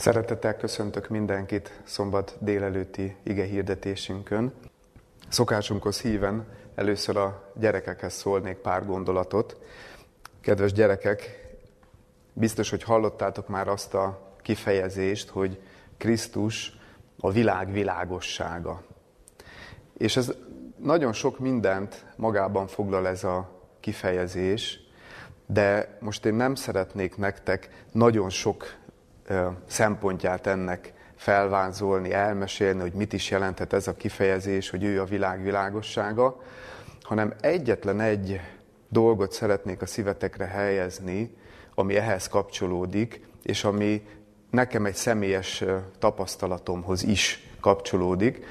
Szeretettel köszöntök mindenkit szombat délelőtti ige hirdetésünkön. Szokásunkhoz híven először a gyerekekhez szólnék pár gondolatot. Kedves gyerekek, biztos, hogy hallottátok már azt a kifejezést, hogy Krisztus a világ világossága. És ez nagyon sok mindent magában foglal ez a kifejezés, de most én nem szeretnék nektek nagyon sok szempontját ennek felvázolni, elmesélni, hogy mit is jelenthet ez a kifejezés, hogy ő a világ világossága, hanem egyetlen egy dolgot szeretnék a szívetekre helyezni, ami ehhez kapcsolódik, és ami nekem egy személyes tapasztalatomhoz is kapcsolódik,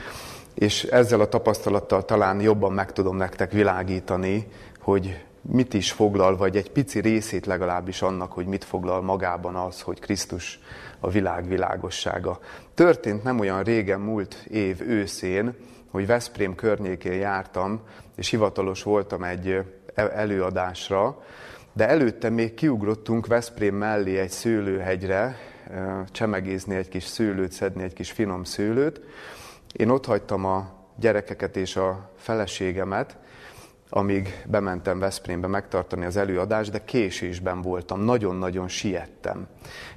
és ezzel a tapasztalattal talán jobban meg tudom nektek világítani, hogy mit is foglal, vagy egy pici részét legalábbis annak, hogy mit foglal magában az, hogy Krisztus a világ világossága. Történt nem olyan régen, múlt év őszén, hogy Veszprém környékén jártam, és hivatalos voltam egy előadásra, de előtte még kiugrottunk Veszprém mellé egy szőlőhegyre, csemegézni egy kis szőlőt, szedni egy kis finom szőlőt. Én ott hagytam a gyerekeket és a feleségemet, amíg bementem Veszprémbe megtartani az előadást, de késésben voltam, nagyon-nagyon siettem.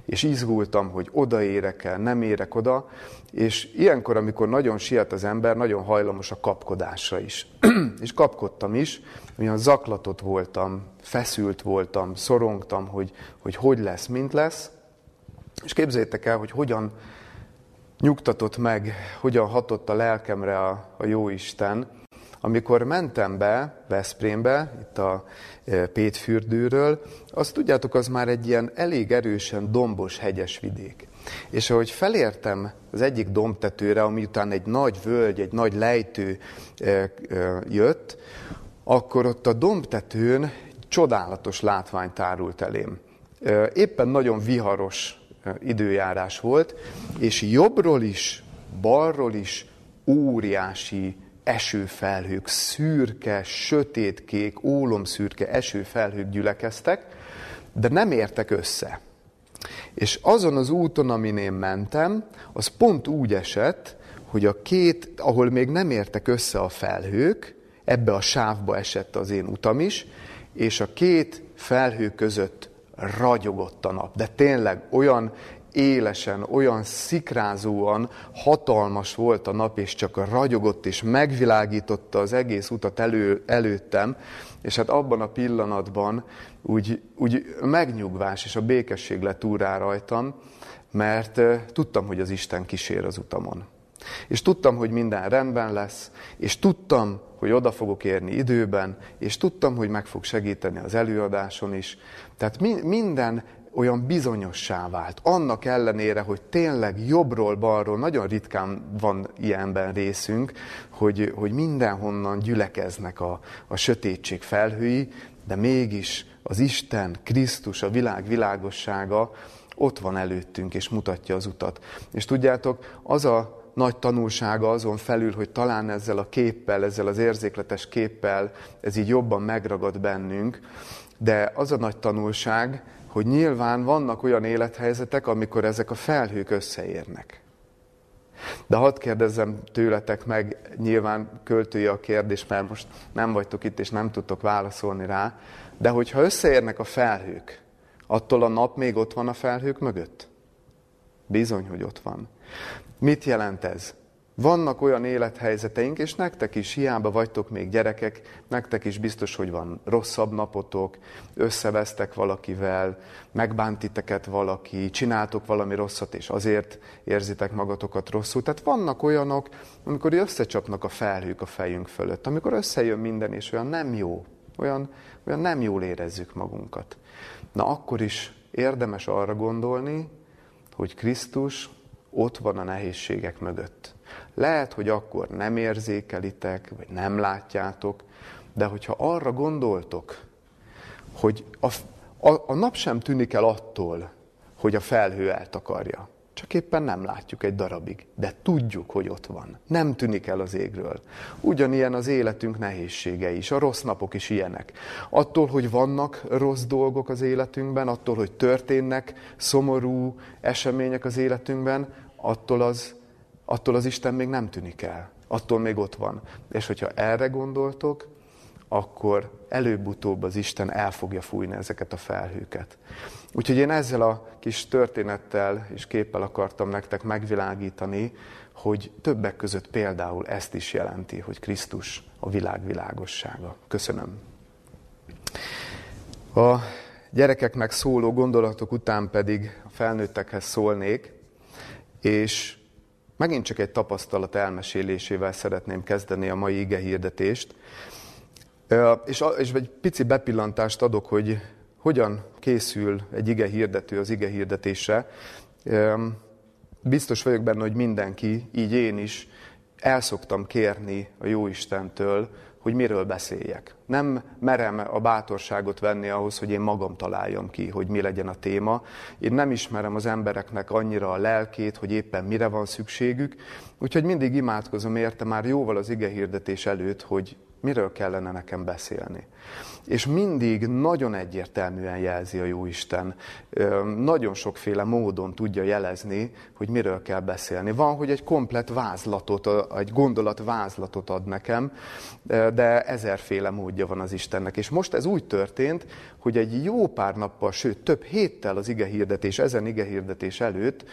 És izgultam, hogy odaérek el, nem érek oda, és ilyenkor, amikor nagyon siet az ember, nagyon hajlamos a kapkodásra is. és kapkodtam is, olyan zaklatott voltam, feszült voltam, szorongtam, hogy, hogy hogy lesz, mint lesz. És képzeljétek el, hogy hogyan nyugtatott meg, hogyan hatott a lelkemre a, a Jóisten, amikor mentem be Veszprémbe, itt a e, Pétfürdőről, azt tudjátok, az már egy ilyen elég erősen dombos, hegyes vidék. És ahogy felértem az egyik dombtetőre, ami után egy nagy völgy, egy nagy lejtő e, e, jött, akkor ott a dombtetőn csodálatos látvány tárult elém. Éppen nagyon viharos időjárás volt, és jobbról is, balról is óriási esőfelhők, szürke, sötétkék, ólomszürke esőfelhők gyülekeztek, de nem értek össze. És azon az úton, amin én mentem, az pont úgy esett, hogy a két, ahol még nem értek össze a felhők, ebbe a sávba esett az én utam is, és a két felhő között ragyogott a nap. De tényleg olyan élesen, olyan szikrázóan hatalmas volt a nap, és csak ragyogott és megvilágította az egész utat elő, előttem, és hát abban a pillanatban úgy, úgy megnyugvás és a békesség lett úrá rajtam, mert tudtam, hogy az Isten kísér az utamon. És tudtam, hogy minden rendben lesz, és tudtam, hogy oda fogok érni időben, és tudtam, hogy meg fog segíteni az előadáson is. Tehát minden olyan bizonyossá vált. Annak ellenére, hogy tényleg jobbról-balról, nagyon ritkán van ilyenben részünk, hogy, hogy mindenhonnan gyülekeznek a, a sötétség felhői, de mégis az Isten, Krisztus, a világ világossága ott van előttünk, és mutatja az utat. És tudjátok, az a nagy tanulsága azon felül, hogy talán ezzel a képpel, ezzel az érzékletes képpel ez így jobban megragad bennünk, de az a nagy tanulság, hogy nyilván vannak olyan élethelyzetek, amikor ezek a felhők összeérnek. De hadd kérdezzem tőletek meg, nyilván költője a kérdés, mert most nem vagytok itt, és nem tudtok válaszolni rá, de hogyha összeérnek a felhők, attól a nap még ott van a felhők mögött? Bizony, hogy ott van. Mit jelent ez? Vannak olyan élethelyzeteink, és nektek is, hiába vagytok még gyerekek, nektek is biztos, hogy van rosszabb napotok, összevesztek valakivel, megbántiteket valaki, csináltok valami rosszat, és azért érzitek magatokat rosszul. Tehát vannak olyanok, amikor összecsapnak a felhők a fejünk fölött, amikor összejön minden, és olyan nem jó, olyan, olyan nem jól érezzük magunkat. Na akkor is érdemes arra gondolni, hogy Krisztus ott van a nehézségek mögött. Lehet, hogy akkor nem érzékelitek, vagy nem látjátok, de hogyha arra gondoltok, hogy a, a, a nap sem tűnik el attól, hogy a felhő eltakarja. Csak éppen nem látjuk egy darabig, de tudjuk, hogy ott van. Nem tűnik el az égről. Ugyanilyen az életünk nehézségei is, a rossz napok is ilyenek. Attól, hogy vannak rossz dolgok az életünkben, attól, hogy történnek szomorú események az életünkben, attól az, attól az Isten még nem tűnik el. Attól még ott van. És hogyha erre gondoltok, akkor előbb-utóbb az Isten el fogja fújni ezeket a felhőket. Úgyhogy én ezzel a kis történettel és képpel akartam nektek megvilágítani, hogy többek között például ezt is jelenti, hogy Krisztus a világ világossága. Köszönöm. A gyerekeknek szóló gondolatok után pedig a felnőttekhez szólnék, és megint csak egy tapasztalat elmesélésével szeretném kezdeni a mai ige hirdetést. És, egy pici bepillantást adok, hogy hogyan készül egy ige hirdető az ige hirdetésre. Biztos vagyok benne, hogy mindenki, így én is, el szoktam kérni a Jóistentől, hogy miről beszéljek. Nem merem a bátorságot venni ahhoz, hogy én magam találjam ki, hogy mi legyen a téma. Én nem ismerem az embereknek annyira a lelkét, hogy éppen mire van szükségük, úgyhogy mindig imádkozom érte már jóval az ige hirdetés előtt, hogy miről kellene nekem beszélni. És mindig nagyon egyértelműen jelzi a Jóisten. Nagyon sokféle módon tudja jelezni, hogy miről kell beszélni. Van, hogy egy komplet vázlatot, egy gondolat vázlatot ad nekem, de ezerféle módja van az Istennek. És most ez úgy történt, hogy egy jó pár nappal, sőt több héttel az ige hirdetés, ezen ige hirdetés előtt,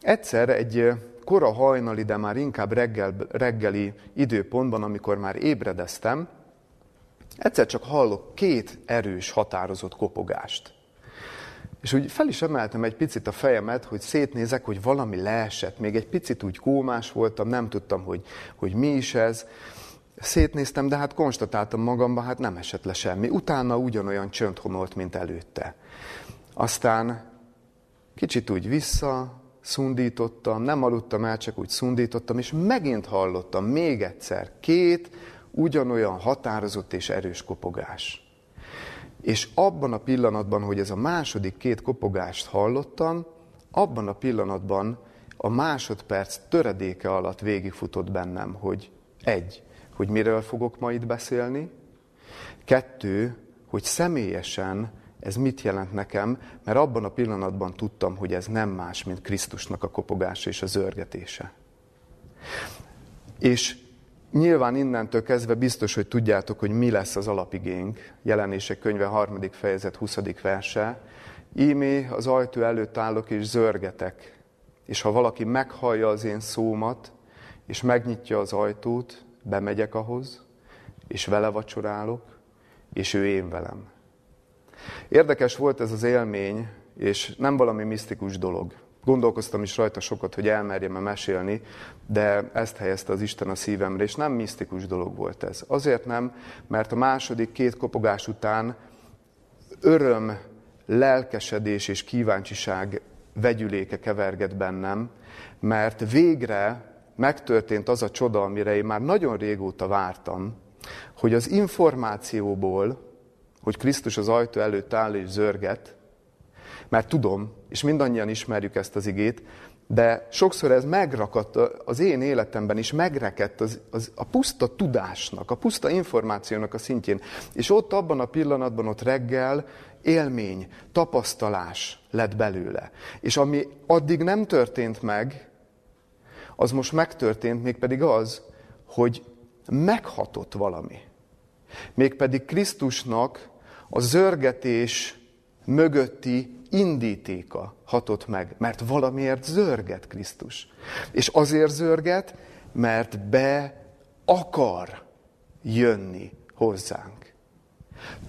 egyszer egy kora hajnali, de már inkább reggel, reggeli időpontban, amikor már ébredeztem, egyszer csak hallok két erős, határozott kopogást. És úgy fel is emeltem egy picit a fejemet, hogy szétnézek, hogy valami leesett. Még egy picit úgy kómás voltam, nem tudtam, hogy, hogy mi is ez. Szétnéztem, de hát konstatáltam magamban, hát nem esett le semmi. Utána ugyanolyan csönd honolt, mint előtte. Aztán kicsit úgy vissza, szundítottam, nem aludtam el, csak úgy szundítottam, és megint hallottam még egyszer két ugyanolyan határozott és erős kopogás. És abban a pillanatban, hogy ez a második két kopogást hallottam, abban a pillanatban a másodperc töredéke alatt végigfutott bennem, hogy egy, hogy miről fogok ma itt beszélni, kettő, hogy személyesen ez mit jelent nekem, mert abban a pillanatban tudtam, hogy ez nem más, mint Krisztusnak a kopogása és a zörgetése. És nyilván innentől kezdve biztos, hogy tudjátok, hogy mi lesz az alapigénk. Jelenések könyve harmadik fejezet 20. verse. Ímé az ajtó előtt állok és zörgetek, és ha valaki meghallja az én szómat, és megnyitja az ajtót, bemegyek ahhoz, és vele vacsorálok, és ő én velem. Érdekes volt ez az élmény, és nem valami misztikus dolog. Gondolkoztam is rajta sokat, hogy elmerjem-e mesélni, de ezt helyezte az Isten a szívemre, és nem misztikus dolog volt ez. Azért nem, mert a második két kopogás után öröm, lelkesedés és kíváncsiság vegyüléke keverget bennem, mert végre megtörtént az a csoda, amire én már nagyon régóta vártam, hogy az információból, hogy Krisztus az ajtó előtt áll és zörget, mert tudom, és mindannyian ismerjük ezt az igét, de sokszor ez megrakadt az én életemben is, megrekedt az, az, a puszta tudásnak, a puszta információnak a szintjén. És ott abban a pillanatban, ott reggel élmény, tapasztalás lett belőle. És ami addig nem történt meg, az most megtörtént, mégpedig az, hogy meghatott valami. Mégpedig Krisztusnak a zörgetés mögötti indítéka hatott meg, mert valamiért zörget Krisztus. És azért zörget, mert be akar jönni hozzánk.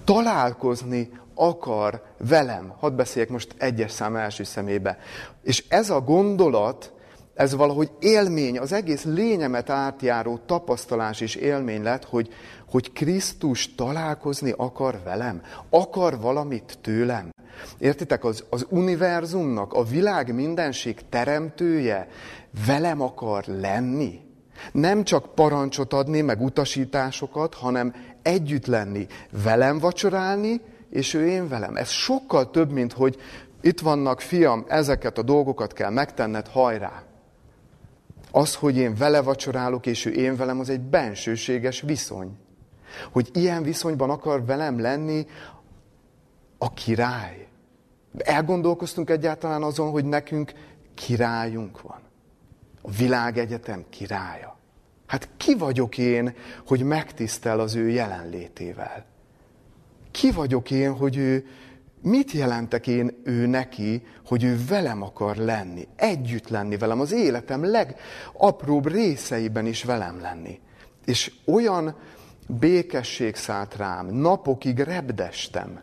Találkozni akar velem. Hadd beszéljek most egyes szám első szemébe. És ez a gondolat, ez valahogy élmény, az egész lényemet átjáró tapasztalás és élmény lett, hogy, hogy Krisztus találkozni akar velem, akar valamit tőlem. Értitek, az, az univerzumnak, a világ mindenség teremtője velem akar lenni. Nem csak parancsot adni, meg utasításokat, hanem együtt lenni, velem vacsorálni, és ő én velem. Ez sokkal több, mint hogy itt vannak, fiam, ezeket a dolgokat kell megtenned, hajrá. Az, hogy én vele vacsorálok, és ő én velem, az egy bensőséges viszony. Hogy ilyen viszonyban akar velem lenni a király. Elgondolkoztunk egyáltalán azon, hogy nekünk királyunk van. A világegyetem királya. Hát ki vagyok én, hogy megtisztel az ő jelenlétével? Ki vagyok én, hogy ő, mit jelentek én ő neki, hogy ő velem akar lenni, együtt lenni velem, az életem legapróbb részeiben is velem lenni. És olyan békesség szállt rám, napokig repdestem,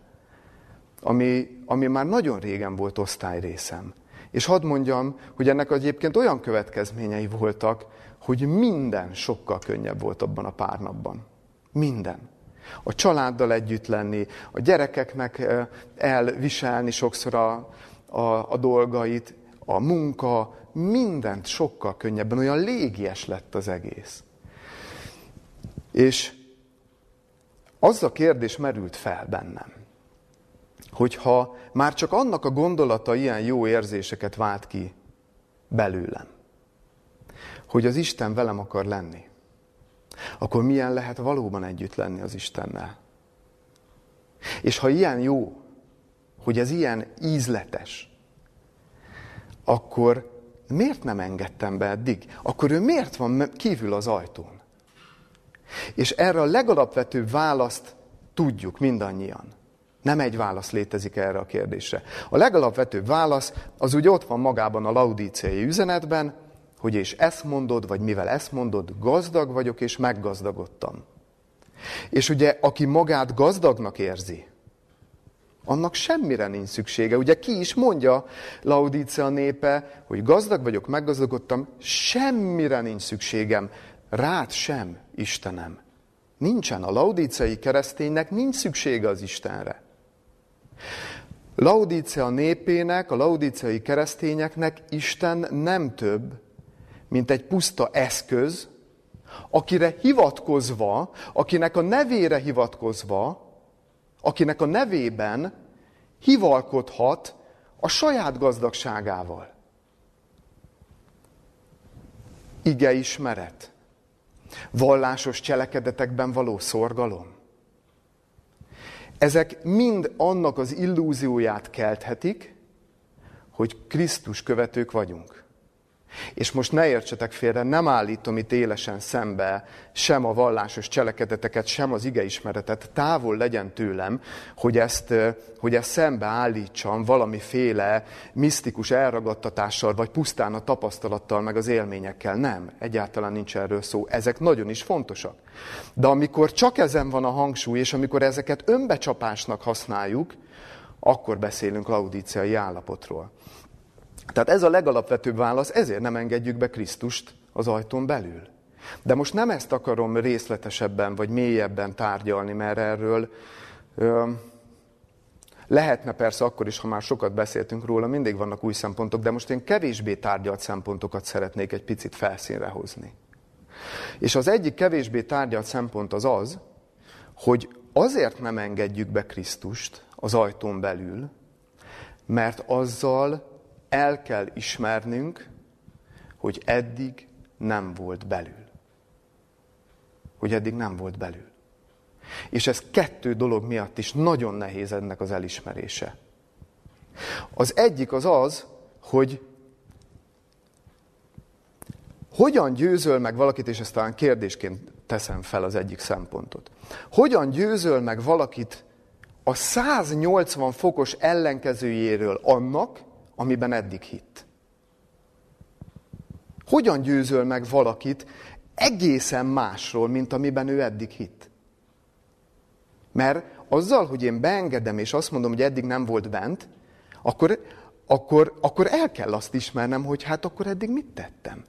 ami, ami már nagyon régen volt osztályrészem. És hadd mondjam, hogy ennek egyébként olyan következményei voltak, hogy minden sokkal könnyebb volt abban a pár napban. Minden. A családdal együtt lenni, a gyerekeknek elviselni sokszor a, a, a dolgait, a munka, mindent sokkal könnyebben, olyan légies lett az egész. És az a kérdés merült fel bennem, hogyha már csak annak a gondolata ilyen jó érzéseket vált ki belőlem, hogy az Isten velem akar lenni, akkor milyen lehet valóban együtt lenni az Istennel? És ha ilyen jó, hogy ez ilyen ízletes, akkor miért nem engedtem be eddig? Akkor ő miért van kívül az ajtón? És erre a legalapvetőbb választ tudjuk mindannyian. Nem egy válasz létezik erre a kérdésre. A legalapvetőbb válasz az úgy ott van magában a laudíciai üzenetben, hogy és ezt mondod, vagy mivel ezt mondod, gazdag vagyok és meggazdagodtam. És ugye, aki magát gazdagnak érzi, annak semmire nincs szüksége. Ugye ki is mondja Laudícia népe, hogy gazdag vagyok, meggazdagodtam, semmire nincs szükségem, rád sem, Istenem. Nincsen. A laudíciai kereszténynek nincs szüksége az Istenre. Laudícia népének, a laudíciai keresztényeknek Isten nem több, mint egy puszta eszköz, akire hivatkozva, akinek a nevére hivatkozva, akinek a nevében hivalkodhat a saját gazdagságával. Ige ismeret, vallásos cselekedetekben való szorgalom. Ezek mind annak az illúzióját kelthetik, hogy Krisztus követők vagyunk. És most ne értsetek félre, nem állítom itt élesen szembe sem a vallásos cselekedeteket, sem az igeismeretet, távol legyen tőlem, hogy ezt, hogy ezt szembe állítsam valamiféle misztikus elragadtatással, vagy pusztán a tapasztalattal, meg az élményekkel. Nem, egyáltalán nincs erről szó. Ezek nagyon is fontosak. De amikor csak ezen van a hangsúly, és amikor ezeket önbecsapásnak használjuk, akkor beszélünk laudíciai állapotról. Tehát ez a legalapvetőbb válasz, ezért nem engedjük be Krisztust az ajtón belül. De most nem ezt akarom részletesebben vagy mélyebben tárgyalni, mert erről ö, lehetne persze akkor is, ha már sokat beszéltünk róla, mindig vannak új szempontok, de most én kevésbé tárgyalt szempontokat szeretnék egy picit felszínre hozni. És az egyik kevésbé tárgyalt szempont az az, hogy azért nem engedjük be Krisztust az ajtón belül, mert azzal el kell ismernünk, hogy eddig nem volt belül. Hogy eddig nem volt belül. És ez kettő dolog miatt is nagyon nehéz ennek az elismerése. Az egyik az az, hogy hogyan győzöl meg valakit, és ezt talán kérdésként teszem fel az egyik szempontot. Hogyan győzöl meg valakit a 180 fokos ellenkezőjéről annak, amiben eddig hitt. Hogyan győzöl meg valakit egészen másról, mint amiben ő eddig hitt? Mert azzal, hogy én beengedem, és azt mondom, hogy eddig nem volt bent, akkor, akkor, akkor el kell azt ismernem, hogy hát akkor eddig mit tettem?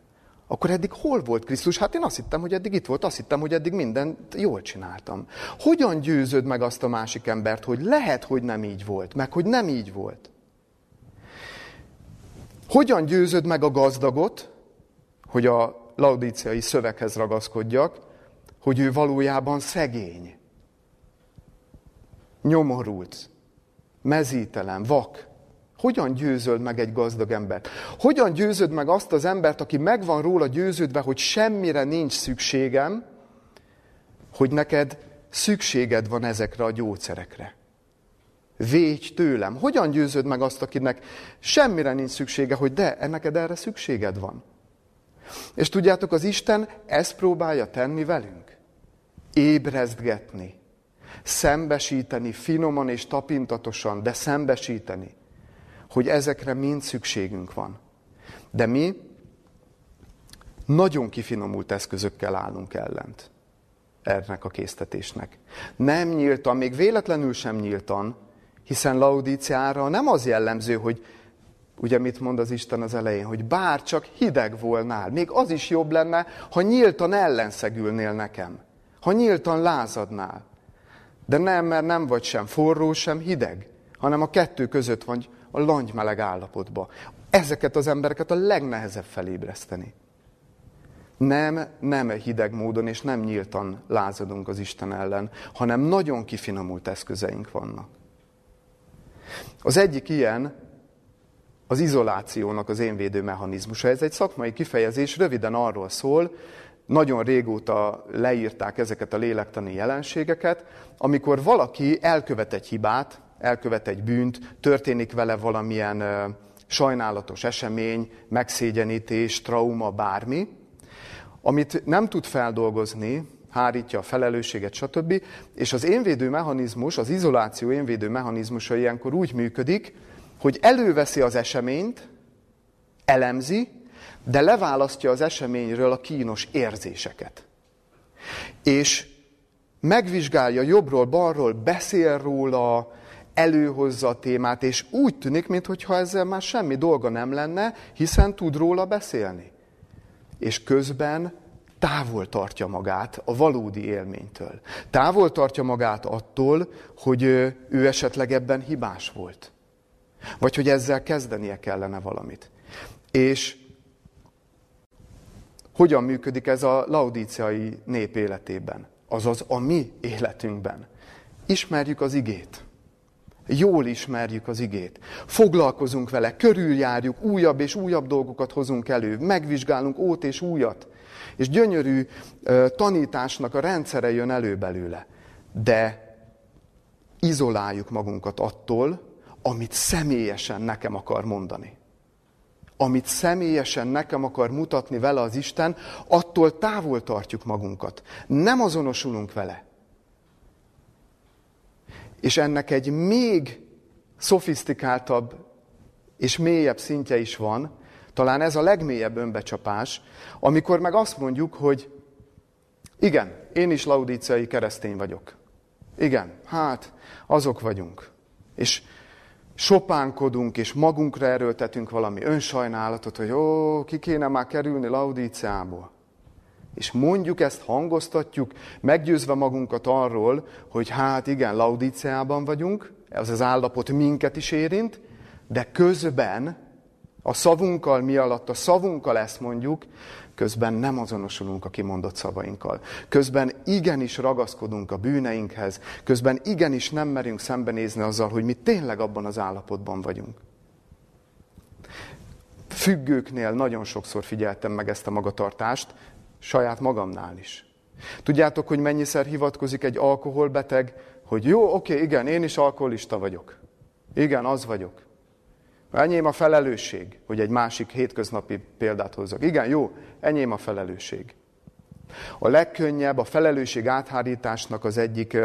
Akkor eddig hol volt Krisztus? Hát én azt hittem, hogy eddig itt volt, azt hittem, hogy eddig mindent jól csináltam. Hogyan győzöd meg azt a másik embert, hogy lehet, hogy nem így volt, meg hogy nem így volt? Hogyan győzöd meg a gazdagot, hogy a laudíciai szöveghez ragaszkodjak, hogy ő valójában szegény, nyomorult, mezítelen, vak. Hogyan győzöd meg egy gazdag embert? Hogyan győzöd meg azt az embert, aki megvan róla győződve, hogy semmire nincs szükségem, hogy neked szükséged van ezekre a gyógyszerekre? Végy tőlem. Hogyan győzöd meg azt, akinek semmire nincs szüksége, hogy de, neked erre szükséged van? És tudjátok, az Isten ezt próbálja tenni velünk. Ébrezgetni. Szembesíteni, finoman és tapintatosan, de szembesíteni, hogy ezekre mind szükségünk van. De mi nagyon kifinomult eszközökkel állunk ellent ennek a késztetésnek. Nem nyíltan, még véletlenül sem nyíltan, hiszen Laudíciára nem az jellemző, hogy ugye mit mond az Isten az elején, hogy bár csak hideg volnál, még az is jobb lenne, ha nyíltan ellenszegülnél nekem, ha nyíltan lázadnál. De nem, mert nem vagy sem forró, sem hideg, hanem a kettő között vagy a langymeleg állapotba. Ezeket az embereket a legnehezebb felébreszteni. Nem, nem hideg módon és nem nyíltan lázadunk az Isten ellen, hanem nagyon kifinomult eszközeink vannak. Az egyik ilyen az izolációnak az énvédő mechanizmusa. Ez egy szakmai kifejezés, röviden arról szól, nagyon régóta leírták ezeket a lélektani jelenségeket, amikor valaki elkövet egy hibát, elkövet egy bűnt, történik vele valamilyen sajnálatos esemény, megszégyenítés, trauma, bármi, amit nem tud feldolgozni, hárítja a felelősséget, stb. És az énvédő mechanizmus, az izoláció énvédő mechanizmusa ilyenkor úgy működik, hogy előveszi az eseményt, elemzi, de leválasztja az eseményről a kínos érzéseket. És megvizsgálja jobbról, balról, beszél róla, előhozza a témát, és úgy tűnik, mintha ezzel már semmi dolga nem lenne, hiszen tud róla beszélni. És közben távol tartja magát a valódi élménytől. Távol tartja magát attól, hogy ő esetleg ebben hibás volt. Vagy hogy ezzel kezdenie kellene valamit. És hogyan működik ez a laudíciai nép életében? Azaz a mi életünkben. Ismerjük az igét. Jól ismerjük az igét. Foglalkozunk vele, körüljárjuk, újabb és újabb dolgokat hozunk elő, megvizsgálunk ót és újat, és gyönyörű tanításnak a rendszere jön elő belőle. De izoláljuk magunkat attól, amit személyesen nekem akar mondani. Amit személyesen nekem akar mutatni vele az Isten, attól távol tartjuk magunkat. Nem azonosulunk vele. És ennek egy még szofisztikáltabb és mélyebb szintje is van, talán ez a legmélyebb önbecsapás, amikor meg azt mondjuk, hogy igen, én is laudíciai keresztény vagyok. Igen, hát azok vagyunk. És sopánkodunk, és magunkra erőltetünk valami önsajnálatot, hogy ó, ki kéne már kerülni laudíciából. És mondjuk ezt, hangoztatjuk, meggyőzve magunkat arról, hogy hát igen, laudíciában vagyunk, ez az állapot minket is érint, de közben a szavunkkal, mi alatt a szavunkkal ezt mondjuk, közben nem azonosulunk a kimondott szavainkkal. Közben igenis ragaszkodunk a bűneinkhez, közben igenis nem merünk szembenézni azzal, hogy mi tényleg abban az állapotban vagyunk. Függőknél nagyon sokszor figyeltem meg ezt a magatartást, saját magamnál is. Tudjátok, hogy mennyiszer hivatkozik egy alkoholbeteg, hogy jó, oké, igen, én is alkoholista vagyok. Igen, az vagyok. Enyém a felelősség, hogy egy másik hétköznapi példát hozzak. Igen, jó, enyém a felelősség. A legkönnyebb, a felelősség áthárításnak az egyik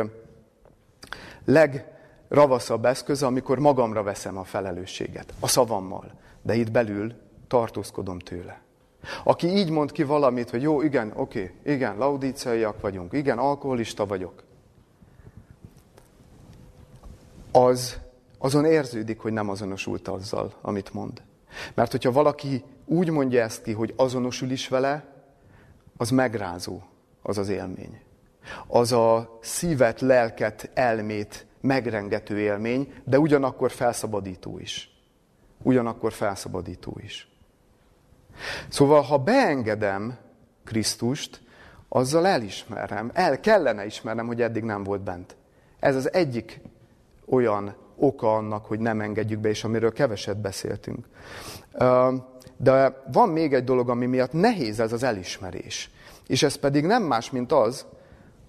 legravaszabb eszköze, amikor magamra veszem a felelősséget, a szavammal, de itt belül tartózkodom tőle. Aki így mond ki valamit, hogy jó, igen, oké, igen, laudíciaiak vagyunk, igen, alkoholista vagyok, az azon érződik, hogy nem azonosult azzal, amit mond. Mert hogyha valaki úgy mondja ezt ki, hogy azonosul is vele, az megrázó, az az élmény. Az a szívet, lelket, elmét megrengető élmény, de ugyanakkor felszabadító is. Ugyanakkor felszabadító is. Szóval, ha beengedem Krisztust, azzal elismerem, el kellene ismernem, hogy eddig nem volt bent. Ez az egyik olyan oka annak, hogy nem engedjük be, és amiről keveset beszéltünk. De van még egy dolog, ami miatt nehéz ez az elismerés. És ez pedig nem más, mint az,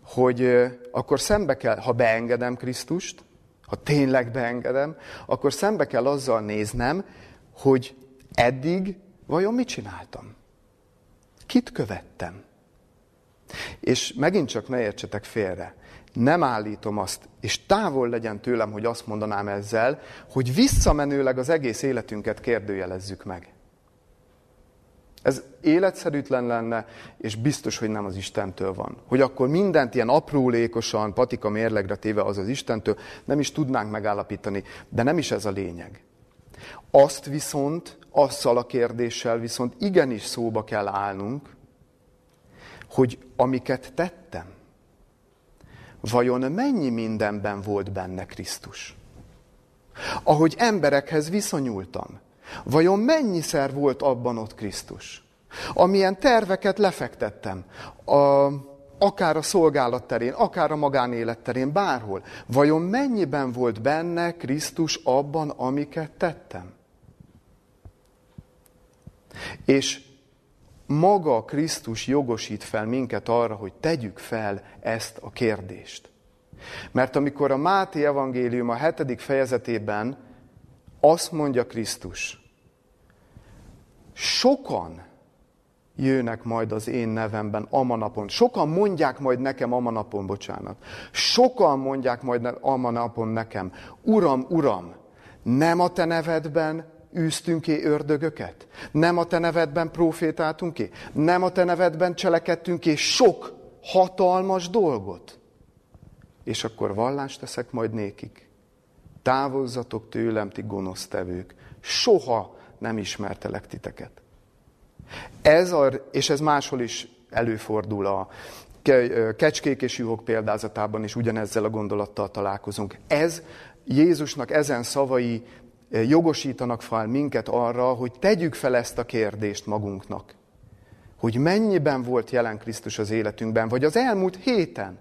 hogy akkor szembe kell, ha beengedem Krisztust, ha tényleg beengedem, akkor szembe kell azzal néznem, hogy eddig vajon mit csináltam? Kit követtem? És megint csak ne értsetek félre. Nem állítom azt, és távol legyen tőlem, hogy azt mondanám ezzel, hogy visszamenőleg az egész életünket kérdőjelezzük meg. Ez életszerűtlen lenne, és biztos, hogy nem az Istentől van. Hogy akkor mindent ilyen aprólékosan, patika mérlegre téve az az Istentől, nem is tudnánk megállapítani. De nem is ez a lényeg. Azt viszont, azzal a kérdéssel viszont igenis szóba kell állnunk, hogy amiket tettem, vajon mennyi mindenben volt benne Krisztus? Ahogy emberekhez viszonyultam, vajon mennyiszer volt abban ott Krisztus? Amilyen terveket lefektettem, a, akár a szolgálat terén, akár a magánélet terén, bárhol, vajon mennyiben volt benne Krisztus abban, amiket tettem? És maga Krisztus jogosít fel minket arra, hogy tegyük fel ezt a kérdést. Mert amikor a Máté evangélium a hetedik fejezetében azt mondja Krisztus, sokan jönnek majd az én nevemben amanapon. Sokan mondják majd nekem amanapon, bocsánat. Sokan mondják majd amanapon nekem, Uram, Uram, nem a te nevedben űztünk ki ördögöket? Nem a te nevedben profétáltunk ki? Nem a te nevedben cselekedtünk ki sok hatalmas dolgot? És akkor vallást teszek majd nékik. Távozzatok tőlem, ti gonosztevők. Soha nem ismertelek titeket. Ez a, és ez máshol is előfordul a kecskék és juhok példázatában is ugyanezzel a gondolattal találkozunk. Ez Jézusnak ezen szavai jogosítanak fel minket arra, hogy tegyük fel ezt a kérdést magunknak. Hogy mennyiben volt jelen Krisztus az életünkben, vagy az elmúlt héten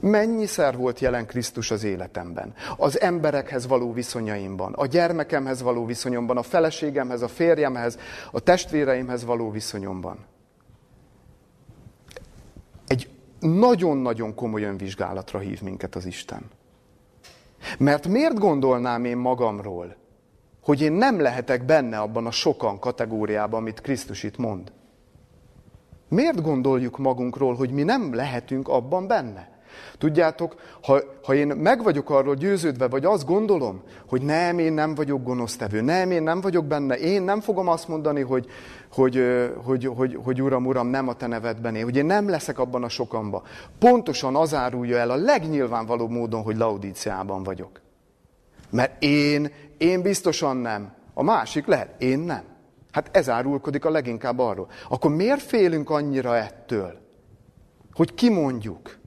mennyiszer volt jelen Krisztus az életemben, az emberekhez való viszonyaimban, a gyermekemhez való viszonyomban, a feleségemhez, a férjemhez, a testvéreimhez való viszonyomban. Egy nagyon-nagyon komoly önvizsgálatra hív minket az Isten. Mert miért gondolnám én magamról, hogy én nem lehetek benne abban a sokan kategóriában, amit Krisztus itt mond. Miért gondoljuk magunkról, hogy mi nem lehetünk abban benne? Tudjátok, ha, ha én meg vagyok arról győződve, vagy azt gondolom, hogy nem, én nem vagyok gonosztevő, nem, én nem vagyok benne, én nem fogom azt mondani, hogy, hogy, hogy, hogy, hogy, hogy Uram, Uram, nem a te nevedben én, hogy én nem leszek abban a sokamba. Pontosan az árulja el a legnyilvánvalóbb módon, hogy Laudíciában vagyok. Mert én, én biztosan nem. A másik lehet, én nem. Hát ez árulkodik a leginkább arról. Akkor miért félünk annyira ettől, hogy kimondjuk?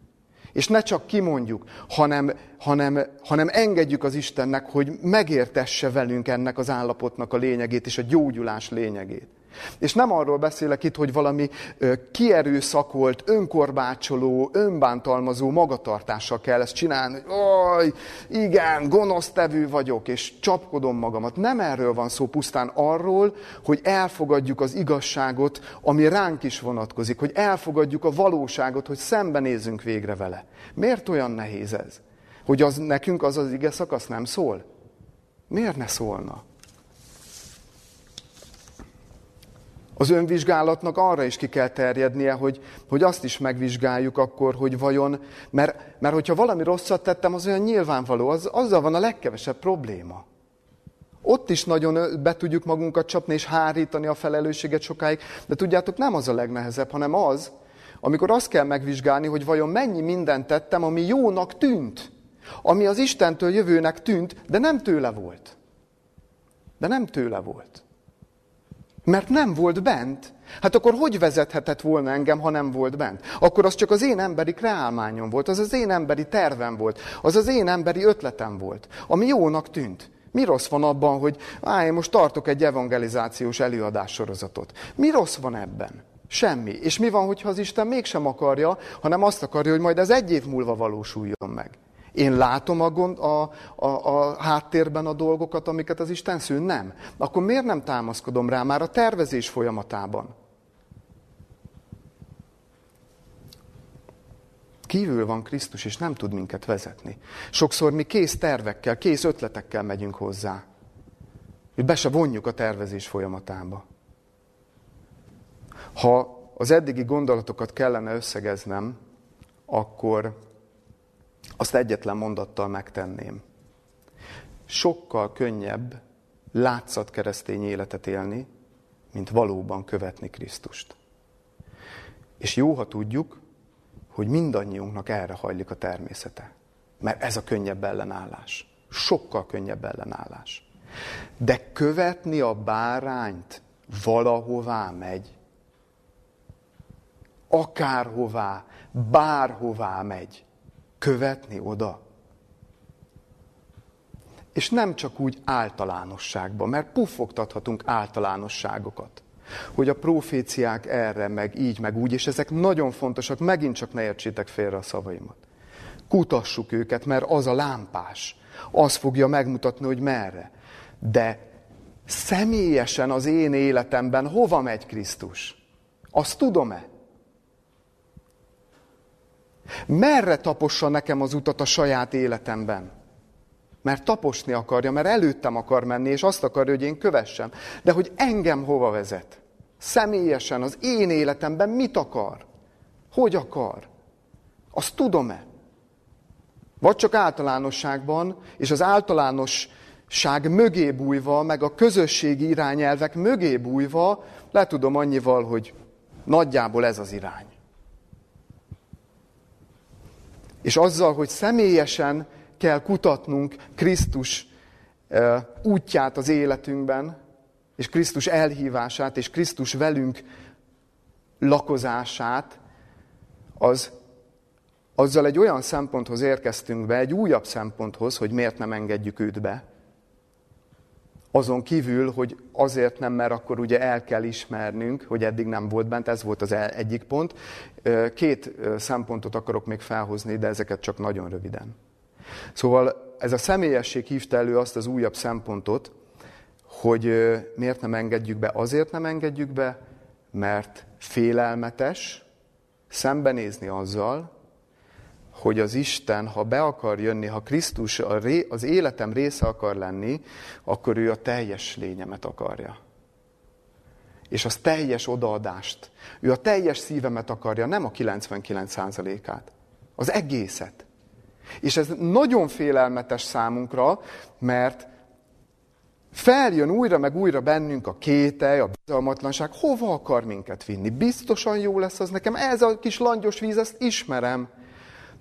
És ne csak kimondjuk, hanem, hanem, hanem engedjük az Istennek, hogy megértesse velünk ennek az állapotnak a lényegét és a gyógyulás lényegét. És nem arról beszélek itt, hogy valami kierőszakolt, önkorbácsoló, önbántalmazó magatartással kell ezt csinálni, hogy oj, igen, gonosztevő vagyok, és csapkodom magamat. Nem erről van szó, pusztán arról, hogy elfogadjuk az igazságot, ami ránk is vonatkozik, hogy elfogadjuk a valóságot, hogy szembenézzünk végre vele. Miért olyan nehéz ez? Hogy az nekünk az az ige szakasz nem szól? Miért ne szólna? Az önvizsgálatnak arra is ki kell terjednie, hogy, hogy azt is megvizsgáljuk akkor, hogy vajon, mert, mert hogyha valami rosszat tettem, az olyan nyilvánvaló, az, azzal van a legkevesebb probléma. Ott is nagyon be tudjuk magunkat csapni és hárítani a felelősséget sokáig, de tudjátok, nem az a legnehezebb, hanem az, amikor azt kell megvizsgálni, hogy vajon mennyi mindent tettem, ami jónak tűnt, ami az Istentől jövőnek tűnt, de nem tőle volt. De nem tőle volt. Mert nem volt bent. Hát akkor hogy vezethetett volna engem, ha nem volt bent? Akkor az csak az én emberi kreálmányom volt, az az én emberi tervem volt, az az én emberi ötletem volt, ami jónak tűnt. Mi rossz van abban, hogy á, én most tartok egy evangelizációs előadás sorozatot? Mi rossz van ebben? Semmi. És mi van, hogyha az Isten mégsem akarja, hanem azt akarja, hogy majd ez egy év múlva valósuljon meg? Én látom a, gond, a, a, a háttérben a dolgokat, amiket az Isten szül? Nem. Akkor miért nem támaszkodom rá már a tervezés folyamatában? Kívül van Krisztus, és nem tud minket vezetni. Sokszor mi kész tervekkel, kész ötletekkel megyünk hozzá. Hogy be se vonjuk a tervezés folyamatába. Ha az eddigi gondolatokat kellene összegeznem, akkor azt egyetlen mondattal megtenném. Sokkal könnyebb látszat keresztény életet élni, mint valóban követni Krisztust. És jó, ha tudjuk, hogy mindannyiunknak erre hajlik a természete. Mert ez a könnyebb ellenállás. Sokkal könnyebb ellenállás. De követni a bárányt valahová megy. Akárhová, bárhová megy. Követni oda. És nem csak úgy általánosságban, mert puffogtathatunk általánosságokat hogy a proféciák erre, meg így, meg úgy, és ezek nagyon fontosak, megint csak ne értsétek félre a szavaimat. Kutassuk őket, mert az a lámpás. Az fogja megmutatni, hogy merre. De személyesen az én életemben hova megy Krisztus? Azt tudom-e? Merre tapossa nekem az utat a saját életemben? Mert taposni akarja, mert előttem akar menni, és azt akarja, hogy én kövessem. De hogy engem hova vezet? Személyesen, az én életemben mit akar? Hogy akar? Azt tudom-e? Vagy csak általánosságban, és az általánosság mögé bújva, meg a közösségi irányelvek mögé bújva, le tudom annyival, hogy nagyjából ez az irány. És azzal, hogy személyesen kell kutatnunk Krisztus útját az életünkben, és Krisztus elhívását, és Krisztus velünk lakozását, az, azzal egy olyan szemponthoz érkeztünk be, egy újabb szemponthoz, hogy miért nem engedjük őt be. Azon kívül, hogy azért nem, mert akkor ugye el kell ismernünk, hogy eddig nem volt bent, ez volt az egyik pont. Két szempontot akarok még felhozni, de ezeket csak nagyon röviden. Szóval ez a személyesség hívta elő azt az újabb szempontot, hogy miért nem engedjük be. Azért nem engedjük be, mert félelmetes szembenézni azzal, hogy az Isten, ha be akar jönni, ha Krisztus az életem része akar lenni, akkor ő a teljes lényemet akarja. És az teljes odaadást. Ő a teljes szívemet akarja, nem a 99%-át. Az egészet. És ez nagyon félelmetes számunkra, mert feljön újra meg újra bennünk a kételj, a bizalmatlanság, hova akar minket vinni? Biztosan jó lesz az nekem, ez a kis langyos víz, ezt ismerem.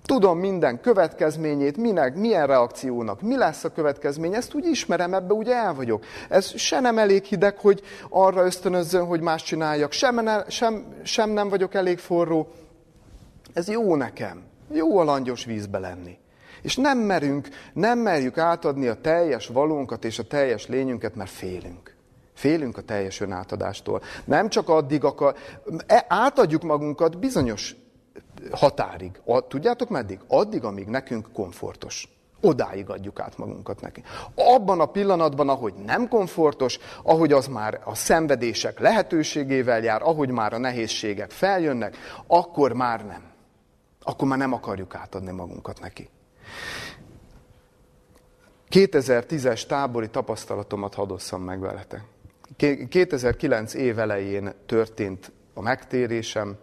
Tudom minden következményét, minek, milyen reakciónak, mi lesz a következmény, ezt úgy ismerem, ebbe úgy el vagyok. Ez se nem elég hideg, hogy arra ösztönözzön, hogy más csináljak, sem, sem, sem nem vagyok elég forró. Ez jó nekem. Jó a langyos vízbe lenni. És nem merünk, nem merjük átadni a teljes valónkat és a teljes lényünket, mert félünk. Félünk a teljes önátadástól. Nem csak addig akar, e, átadjuk magunkat bizonyos határig. Tudjátok meddig? Addig, amíg nekünk komfortos. Odáig adjuk át magunkat neki. Abban a pillanatban, ahogy nem komfortos, ahogy az már a szenvedések lehetőségével jár, ahogy már a nehézségek feljönnek, akkor már nem. Akkor már nem akarjuk átadni magunkat neki. 2010-es tábori tapasztalatomat hadosszam meg veletek. 2009 év elején történt a megtérésem.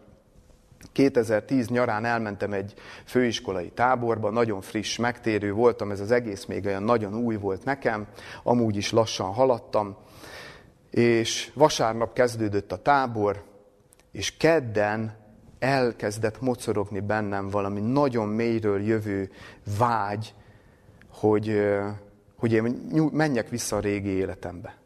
2010 nyarán elmentem egy főiskolai táborba, nagyon friss megtérő voltam, ez az egész még olyan nagyon új volt nekem, amúgy is lassan haladtam, és vasárnap kezdődött a tábor, és kedden elkezdett mocorogni bennem valami nagyon mélyről jövő vágy, hogy, hogy én menjek vissza a régi életembe.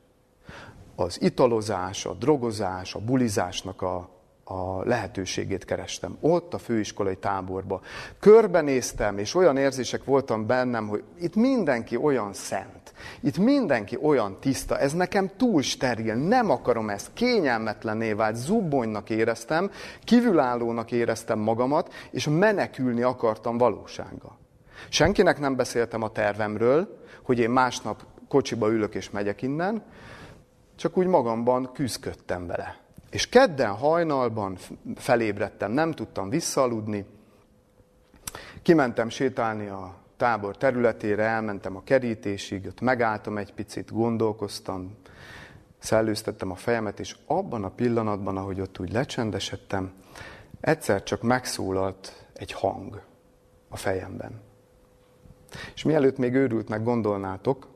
Az italozás, a drogozás, a bulizásnak a, a lehetőségét kerestem. Ott a főiskolai táborba. Körbenéztem, és olyan érzések voltam bennem, hogy itt mindenki olyan szent. Itt mindenki olyan tiszta. Ez nekem túl steril. Nem akarom ezt. Kényelmetlenné vált. Zubbonynak éreztem, kívülállónak éreztem magamat, és menekülni akartam valósággal. Senkinek nem beszéltem a tervemről, hogy én másnap kocsiba ülök és megyek innen, csak úgy magamban küzdködtem vele. És kedden hajnalban felébredtem, nem tudtam visszaaludni, kimentem sétálni a tábor területére, elmentem a kerítésig, ott megálltam egy picit, gondolkoztam, szellőztettem a fejemet, és abban a pillanatban, ahogy ott úgy lecsendesedtem, egyszer csak megszólalt egy hang a fejemben. És mielőtt még őrültnek gondolnátok,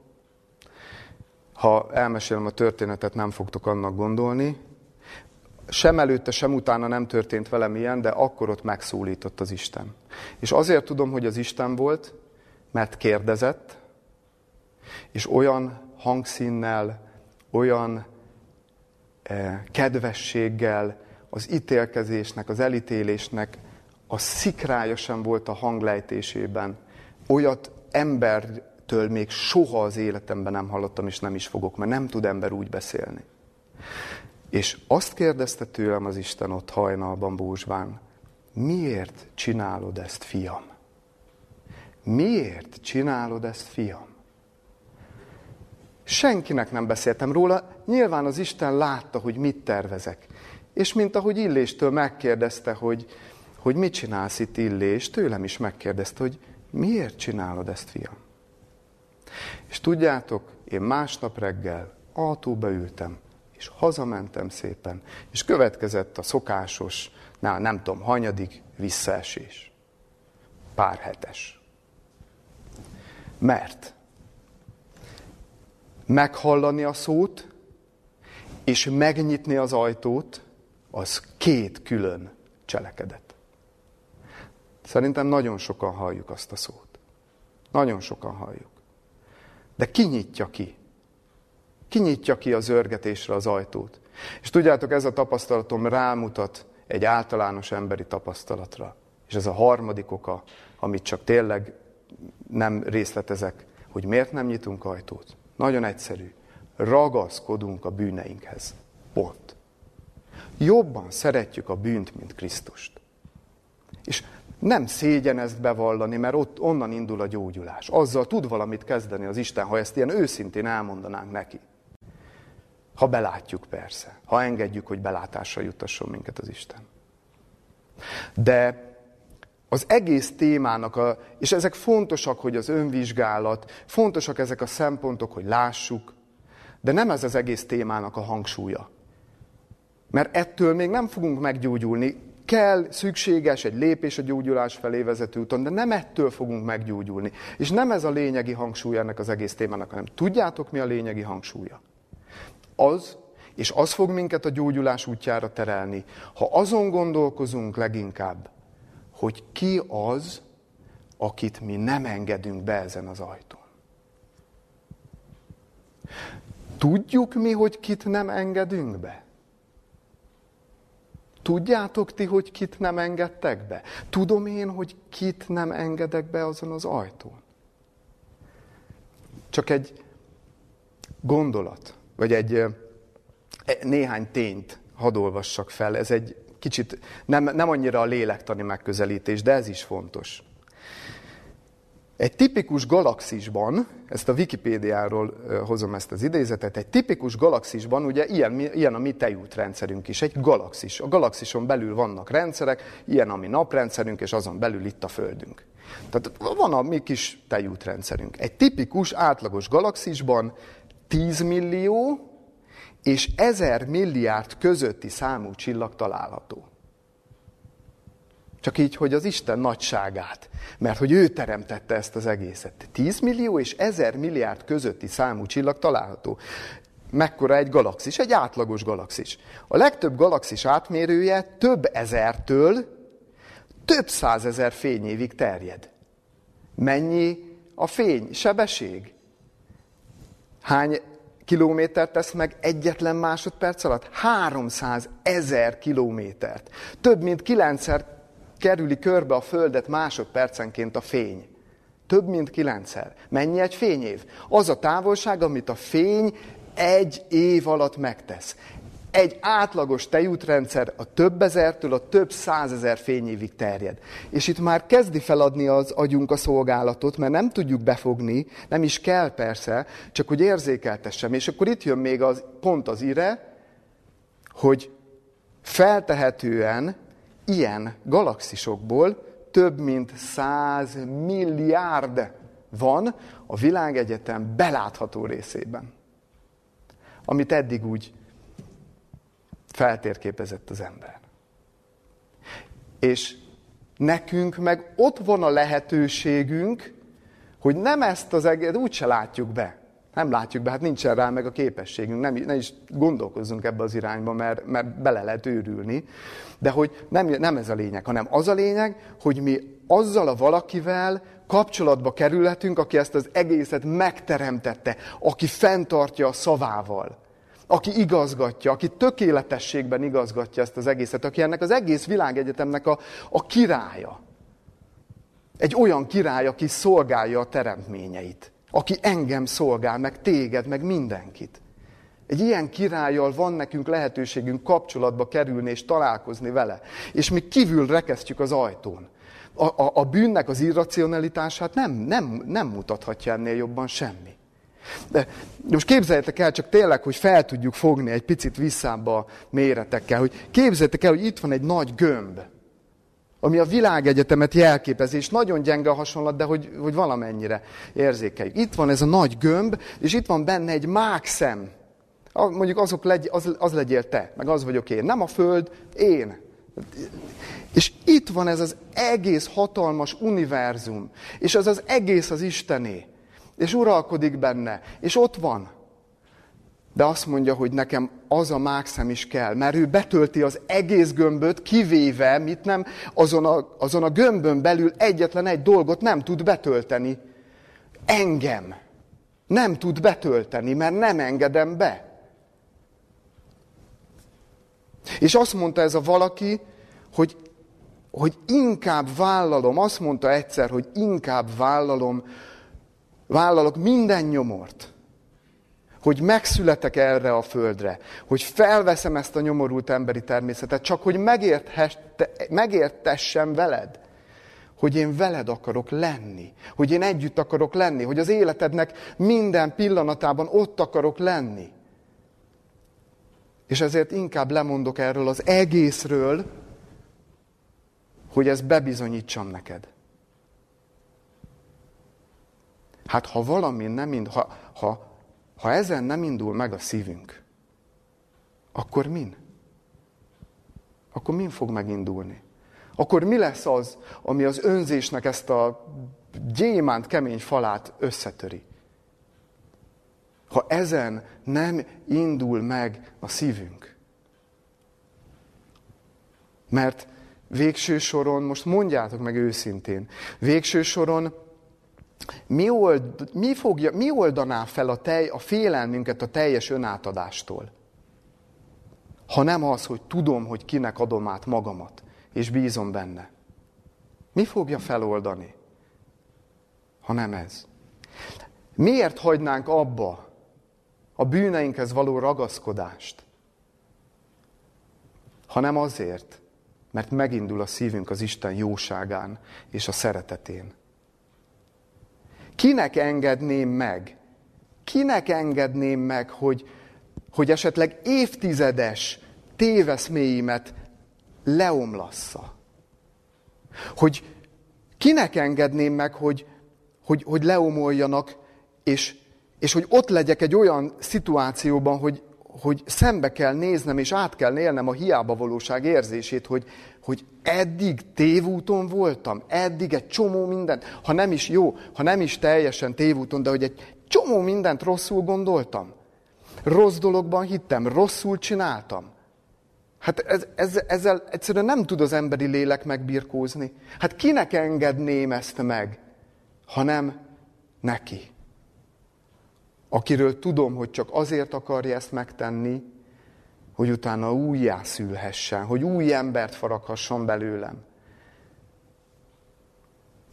ha elmesélem a történetet, nem fogtok annak gondolni, sem előtte, sem utána nem történt velem ilyen, de akkor ott megszólított az Isten. És azért tudom, hogy az Isten volt, mert kérdezett, és olyan hangszínnel, olyan eh, kedvességgel, az ítélkezésnek, az elítélésnek a szikrája sem volt a hanglejtésében. Olyat embertől még soha az életemben nem hallottam, és nem is fogok, mert nem tud ember úgy beszélni. És azt kérdezte tőlem az Isten ott hajnalban búzsván, miért csinálod ezt, fiam? Miért csinálod ezt, fiam? Senkinek nem beszéltem róla, nyilván az Isten látta, hogy mit tervezek. És mint ahogy Illéstől megkérdezte, hogy, hogy mit csinálsz itt Illés, tőlem is megkérdezte, hogy miért csinálod ezt, fiam? És tudjátok, én másnap reggel autóba ültem, és hazamentem szépen, és következett a szokásos, na, nem tudom, hanyadik visszaesés. Pár hetes. Mert meghallani a szót, és megnyitni az ajtót, az két külön cselekedet. Szerintem nagyon sokan halljuk azt a szót. Nagyon sokan halljuk. De ki nyitja ki? Ki nyitja ki az örgetésre az ajtót? És tudjátok, ez a tapasztalatom rámutat egy általános emberi tapasztalatra. És ez a harmadik oka, amit csak tényleg nem részletezek, hogy miért nem nyitunk ajtót. Nagyon egyszerű. Ragaszkodunk a bűneinkhez. Pont. Jobban szeretjük a bűnt, mint Krisztust. És nem szégyen ezt bevallani, mert ott onnan indul a gyógyulás. Azzal tud valamit kezdeni az Isten, ha ezt ilyen őszintén elmondanánk neki. Ha belátjuk persze, ha engedjük, hogy belátásra jutasson minket az Isten. De az egész témának, a, és ezek fontosak, hogy az önvizsgálat, fontosak ezek a szempontok, hogy lássuk, de nem ez az egész témának a hangsúlya. Mert ettől még nem fogunk meggyógyulni. Kell, szükséges egy lépés a gyógyulás felé vezető úton, de nem ettől fogunk meggyógyulni. És nem ez a lényegi hangsúly ennek az egész témának, hanem tudjátok, mi a lényegi hangsúlya? Az, és az fog minket a gyógyulás útjára terelni, ha azon gondolkozunk leginkább, hogy ki az, akit mi nem engedünk be ezen az ajtón. Tudjuk mi, hogy kit nem engedünk be? Tudjátok ti, hogy kit nem engedtek be? Tudom én, hogy kit nem engedek be azon az ajtón? Csak egy gondolat, vagy egy e, néhány tényt hadd olvassak fel. Ez egy kicsit nem, nem annyira a lélektani megközelítés, de ez is fontos. Egy tipikus galaxisban, ezt a Wikipédiáról hozom ezt az idézetet, egy tipikus galaxisban, ugye ilyen, ilyen a mi tejútrendszerünk is, egy galaxis. A galaxison belül vannak rendszerek, ilyen a mi naprendszerünk, és azon belül itt a Földünk. Tehát van a mi kis tejútrendszerünk. Egy tipikus, átlagos galaxisban 10 millió és 1000 milliárd közötti számú csillag található. Csak így, hogy az Isten nagyságát, mert hogy ő teremtette ezt az egészet. 10 millió és 1000 milliárd közötti számú csillag található. Mekkora egy galaxis? Egy átlagos galaxis. A legtöbb galaxis átmérője több ezertől több százezer fényévig terjed. Mennyi a fény sebesség? Hány kilométert tesz meg egyetlen másodperc alatt? 300 ezer kilométert. Több mint kilencszer kerüli körbe a Földet másodpercenként a fény. Több mint kilencszer. Mennyi egy fényév? Az a távolság, amit a fény egy év alatt megtesz. Egy átlagos tejútrendszer a több ezertől a több százezer fényévig terjed. És itt már kezdi feladni az agyunk a szolgálatot, mert nem tudjuk befogni, nem is kell persze, csak hogy érzékeltessem. És akkor itt jön még az, pont az ire, hogy feltehetően ilyen galaxisokból több mint 100 milliárd van a világegyetem belátható részében. Amit eddig úgy feltérképezett az ember. És nekünk meg ott van a lehetőségünk, hogy nem ezt az egész, úgyse látjuk be. Nem látjuk be, hát nincsen rá meg a képességünk, nem, nem is gondolkozzunk ebbe az irányba, mert, mert bele lehet őrülni. De hogy nem, nem ez a lényeg, hanem az a lényeg, hogy mi azzal a valakivel kapcsolatba kerülhetünk, aki ezt az egészet megteremtette, aki fenntartja a szavával, aki igazgatja, aki tökéletességben igazgatja ezt az egészet, aki ennek az egész világegyetemnek a, a királya. Egy olyan király, aki szolgálja a teremtményeit, aki engem szolgál, meg téged, meg mindenkit. Egy ilyen királlyal van nekünk lehetőségünk kapcsolatba kerülni és találkozni vele. És mi kívül rekesztjük az ajtón. A, a, a bűnnek az irracionalitását nem, nem, nem mutathatja ennél jobban semmi. De most képzeljétek el csak tényleg, hogy fel tudjuk fogni egy picit visszább a méretekkel, hogy képzeljétek el, hogy itt van egy nagy gömb, ami a világegyetemet jelképezi, és nagyon gyenge a hasonlat, de hogy, hogy valamennyire érzékeljük. Itt van ez a nagy gömb, és itt van benne egy mákszem. Mondjuk azok legy, az, az legyél te, meg az vagyok én. Nem a Föld, én. És itt van ez az egész hatalmas univerzum, és az az egész az Istené, és uralkodik benne, és ott van. De azt mondja, hogy nekem az a mákszem is kell, mert ő betölti az egész gömböt, kivéve, mit nem, azon a, azon a gömbön belül egyetlen egy dolgot nem tud betölteni. Engem. Nem tud betölteni, mert nem engedem be. És azt mondta ez a valaki, hogy, hogy inkább vállalom, azt mondta egyszer, hogy inkább vállalom, vállalok minden nyomort, hogy megszületek erre a földre, hogy felveszem ezt a nyomorult emberi természetet, csak hogy megértessem veled, hogy én veled akarok lenni, hogy én együtt akarok lenni, hogy az életednek minden pillanatában ott akarok lenni. És ezért inkább lemondok erről az egészről, hogy ezt bebizonyítsam neked. Hát ha valami nem indul, ha, ha, ha ezen nem indul meg a szívünk, akkor min? Akkor min fog megindulni? Akkor mi lesz az, ami az önzésnek ezt a gyémánt kemény falát összetöri? Ha ezen nem indul meg a szívünk. Mert végső soron, most mondjátok meg őszintén, végső soron mi, old, mi, fogja, mi oldaná fel a, tej, a félelmünket a teljes önátadástól? Ha nem az, hogy tudom, hogy kinek adom át magamat, és bízom benne. Mi fogja feloldani, ha nem ez? Miért hagynánk abba a bűneinkhez való ragaszkodást? Hanem azért, mert megindul a szívünk az Isten jóságán és a szeretetén. Kinek engedném meg? Kinek engedném meg, hogy, hogy esetleg évtizedes téveszméimet leomlassza? Hogy kinek engedném meg, hogy, hogy, hogy leomoljanak, és, és hogy ott legyek egy olyan szituációban, hogy, hogy szembe kell néznem, és át kell élnem a hiába valóság érzését, hogy, hogy eddig tévúton voltam, eddig egy csomó mindent, ha nem is jó, ha nem is teljesen tévúton, de hogy egy csomó mindent rosszul gondoltam. Rossz dologban hittem, rosszul csináltam. Hát ez, ez, ezzel egyszerűen nem tud az emberi lélek megbirkózni. Hát kinek engedném ezt meg, hanem neki akiről tudom, hogy csak azért akarja ezt megtenni, hogy utána újjászülhessen, hogy új embert faraghasson belőlem.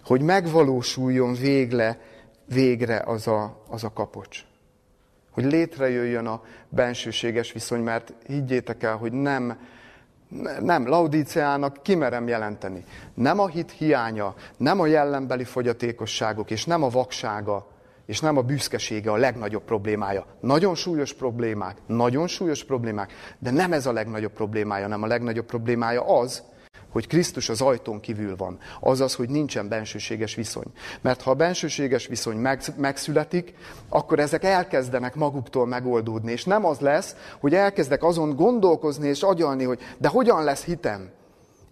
Hogy megvalósuljon végle, végre az a, az a kapocs. Hogy létrejöjjön a bensőséges viszony, mert higgyétek el, hogy nem, nem, Laudíceának kimerem jelenteni. Nem a hit hiánya, nem a jellenbeli fogyatékosságok, és nem a vaksága, és nem a büszkesége a legnagyobb problémája. Nagyon súlyos problémák, nagyon súlyos problémák, de nem ez a legnagyobb problémája, nem a legnagyobb problémája az, hogy Krisztus az ajtón kívül van. Azaz, hogy nincsen bensőséges viszony. Mert ha a bensőséges viszony megszületik, akkor ezek elkezdenek maguktól megoldódni. És nem az lesz, hogy elkezdek azon gondolkozni és agyalni, hogy de hogyan lesz hitem?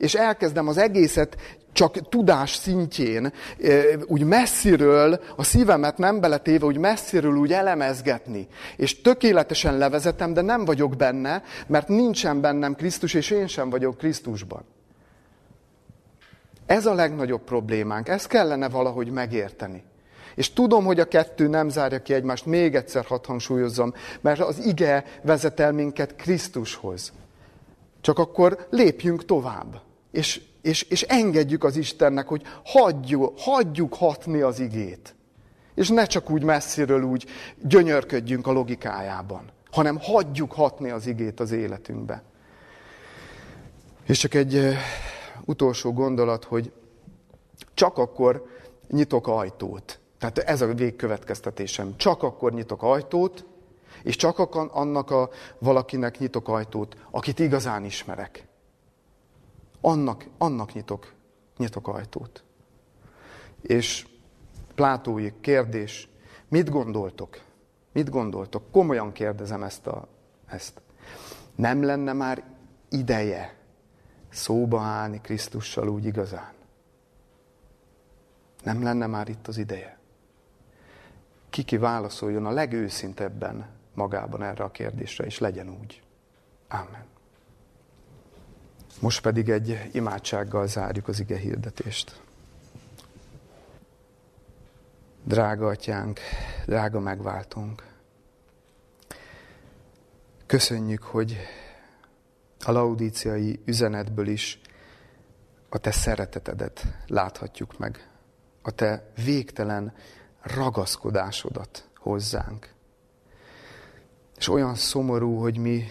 És elkezdem az egészet csak tudás szintjén, úgy messziről, a szívemet nem beletéve, úgy messziről úgy elemezgetni. És tökéletesen levezetem, de nem vagyok benne, mert nincsen bennem Krisztus, és én sem vagyok Krisztusban. Ez a legnagyobb problémánk, ezt kellene valahogy megérteni. És tudom, hogy a kettő nem zárja ki egymást, még egyszer hadd hangsúlyozzam, mert az ige vezet el minket Krisztushoz. Csak akkor lépjünk tovább, és, és, és engedjük az Istennek, hogy hagyjuk, hagyjuk hatni az igét. És ne csak úgy messziről úgy gyönyörködjünk a logikájában, hanem hagyjuk hatni az igét az életünkbe. És csak egy utolsó gondolat, hogy csak akkor nyitok ajtót. Tehát ez a végkövetkeztetésem. Csak akkor nyitok ajtót, és csak annak a valakinek nyitok ajtót, akit igazán ismerek. Annak, annak nyitok, nyitok ajtót. És Plátói kérdés, mit gondoltok? Mit gondoltok? Komolyan kérdezem ezt. A, ezt. Nem lenne már ideje szóba állni Krisztussal úgy igazán? Nem lenne már itt az ideje? Kiki válaszoljon a legőszintebben magában erre a kérdésre, és legyen úgy. Amen. Most pedig egy imádsággal zárjuk az ige hirdetést. Drága atyánk, drága megváltunk, köszönjük, hogy a laudíciai üzenetből is a te szeretetedet láthatjuk meg, a te végtelen ragaszkodásodat hozzánk. És olyan szomorú, hogy mi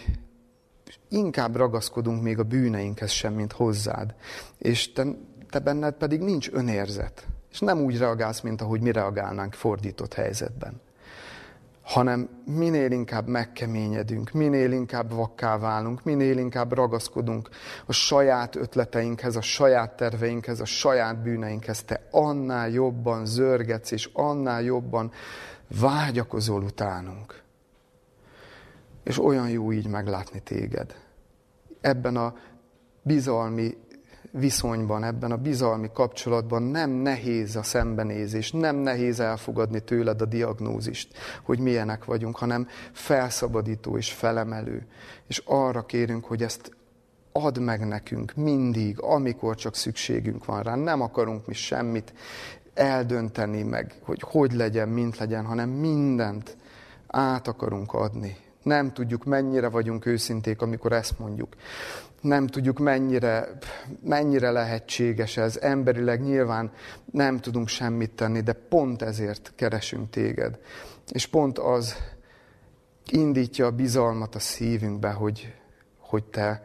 inkább ragaszkodunk még a bűneinkhez sem, mint hozzád. És te, te benned pedig nincs önérzet. És nem úgy reagálsz, mint ahogy mi reagálnánk fordított helyzetben hanem minél inkább megkeményedünk, minél inkább vakká válunk, minél inkább ragaszkodunk a saját ötleteinkhez, a saját terveinkhez, a saját bűneinkhez, te annál jobban zörgetsz, és annál jobban vágyakozol utánunk. És olyan jó így meglátni téged. Ebben a bizalmi viszonyban, ebben a bizalmi kapcsolatban nem nehéz a szembenézés, nem nehéz elfogadni tőled a diagnózist, hogy milyenek vagyunk, hanem felszabadító és felemelő. És arra kérünk, hogy ezt add meg nekünk mindig, amikor csak szükségünk van rá. Nem akarunk mi semmit eldönteni meg, hogy hogy legyen, mint legyen, hanem mindent át akarunk adni. Nem tudjuk, mennyire vagyunk őszinték, amikor ezt mondjuk nem tudjuk mennyire, mennyire lehetséges ez. Emberileg nyilván nem tudunk semmit tenni, de pont ezért keresünk téged. És pont az indítja a bizalmat a szívünkbe, hogy, hogy te,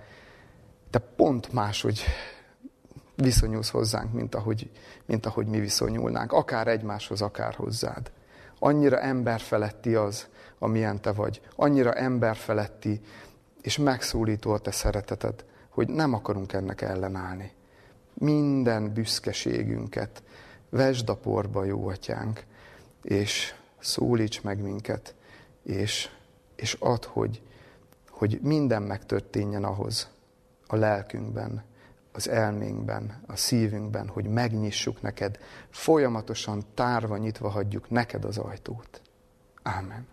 te pont máshogy viszonyulsz hozzánk, mint ahogy, mint ahogy mi viszonyulnánk. Akár egymáshoz, akár hozzád. Annyira emberfeletti az, amilyen te vagy. Annyira emberfeletti és megszólító a te szereteted, hogy nem akarunk ennek ellenállni. Minden büszkeségünket vesd a porba, jó atyánk, és szólíts meg minket, és, és add, hogy, hogy minden megtörténjen ahhoz a lelkünkben, az elménkben, a szívünkben, hogy megnyissuk neked, folyamatosan tárva, nyitva hagyjuk neked az ajtót. Ámen.